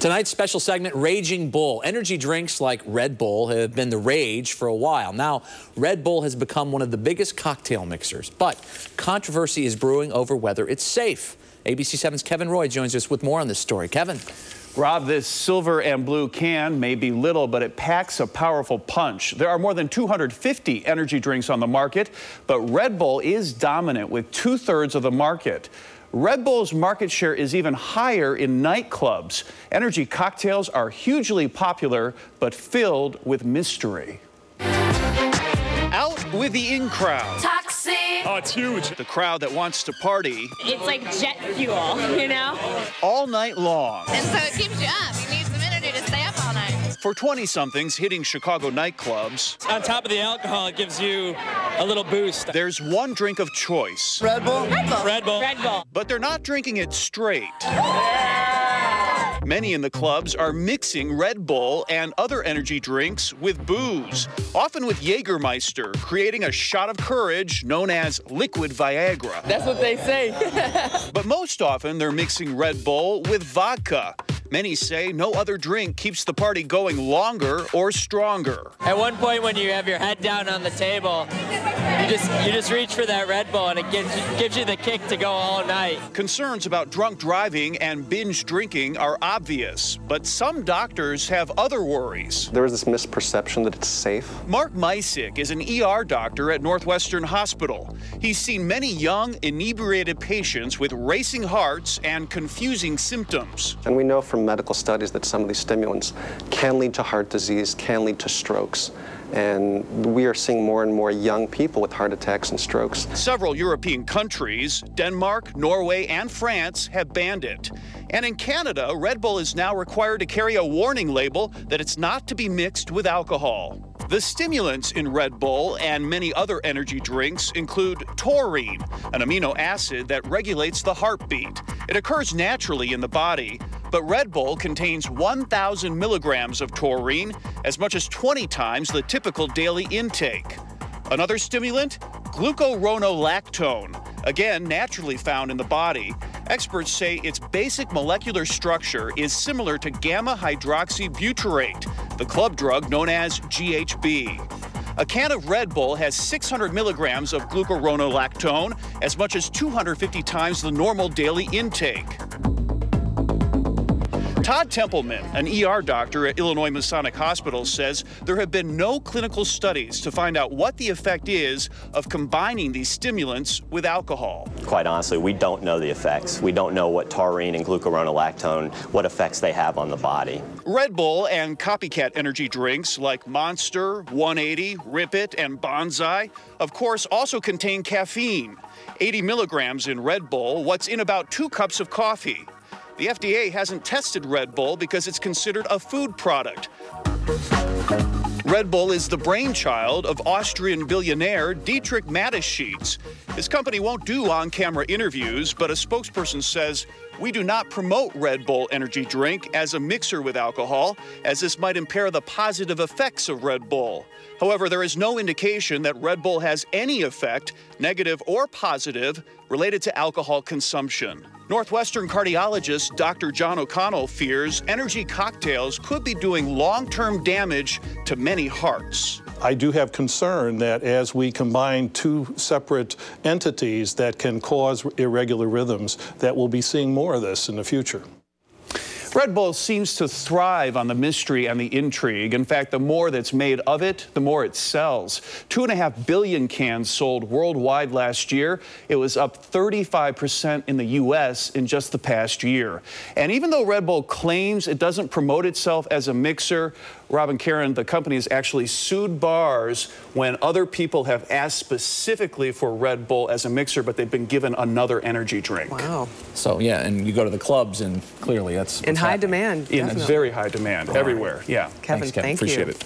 Tonight's special segment, Raging Bull. Energy drinks like Red Bull have been the rage for a while. Now, Red Bull has become one of the biggest cocktail mixers, but controversy is brewing over whether it's safe. ABC 7's Kevin Roy joins us with more on this story. Kevin. Rob, this silver and blue can may be little, but it packs a powerful punch. There are more than 250 energy drinks on the market, but Red Bull is dominant with two thirds of the market. Red Bull's market share is even higher in nightclubs. Energy cocktails are hugely popular, but filled with mystery. Out with the in crowd. Toxic. Oh, it's huge. The crowd that wants to party It's like jet fuel, you know? all night long. And so it keeps you up. For 20 somethings hitting Chicago nightclubs, On top of the alcohol, it gives you a little boost. there's one drink of choice, Red Bull? Red Bull. Red Bull. Red Bull. but they're not drinking it straight. Many in the clubs are mixing Red Bull and other energy drinks with booze, often with Jägermeister, creating a shot of courage known as liquid Viagra. That's what they say. But most often they're mixing Red Bull with vodka. Many say no other drink keeps the party going longer or stronger. At one point, when you have your head down on the table, you just you just reach for that Red Bull, and it gives you, gives you the kick to go all night. Concerns about drunk driving and binge drinking are obvious, but some doctors have other worries. There is this misperception that it's safe. Mark Mycyk is an ER doctor at Northwestern Hospital. He's seen many young, inebriated patients with racing hearts and confusing symptoms. And we know from medical studies that some of these stimulants can lead to heart disease, can lead to strokes. And we are seeing more and more young people with heart attacks and strokes. Several European countries, Denmark, Norway, and France, have banned it. And in Canada, Red Bull is now required to carry a warning label that it's not to be mixed with alcohol. The stimulants in Red Bull and many other energy drinks include taurine, an amino acid that regulates the heartbeat. It occurs naturally in the body, but Red Bull contains 1,000 milligrams of taurine, as much as 20 times the typical daily intake. Another stimulant? Glucuronolactone, again naturally found in the body. Experts say its basic molecular structure is similar to gamma hydroxybutyrate, the club drug known as GHB. A can of Red Bull has 600 milligrams of glucuronolactone, as much as 250 times the normal daily intake. Todd Templeman, an ER doctor at Illinois Masonic Hospital, says there have been no clinical studies to find out what the effect is of combining these stimulants with alcohol. Quite honestly, we don't know the effects. We don't know what taurine and glucuronolactone, what effects they have on the body. Red Bull and copycat energy drinks like Monster, 180, Rip It, and Bonsai, of course, also contain caffeine. 80 milligrams in Red Bull, what's in about two cups of coffee. The FDA hasn't tested Red Bull because it's considered a food product. Red Bull is the brainchild of Austrian billionaire Dietrich Mateschitz. His company won't do on camera interviews, but a spokesperson says, We do not promote Red Bull energy drink as a mixer with alcohol, as this might impair the positive effects of Red Bull. However, there is no indication that Red Bull has any effect, negative or positive, related to alcohol consumption. Northwestern cardiologist Dr. John O'Connell fears energy cocktails could be doing long term damage to many hearts. I do have concern that as we combine two separate entities that can cause irregular rhythms, that we'll be seeing more of this in the future. Red Bull seems to thrive on the mystery and the intrigue. In fact, the more that's made of it, the more it sells. Two and a half billion cans sold worldwide last year. It was up 35% in the U.S. in just the past year. And even though Red Bull claims it doesn't promote itself as a mixer, Robin Karen, the company has actually sued bars when other people have asked specifically for Red Bull as a mixer, but they've been given another energy drink. Wow. So, yeah, and you go to the clubs, and clearly that's In what's high happening. demand. In definitely. very high demand everywhere. Yeah. Kevin, Thanks, Kevin. thank Appreciate you. it.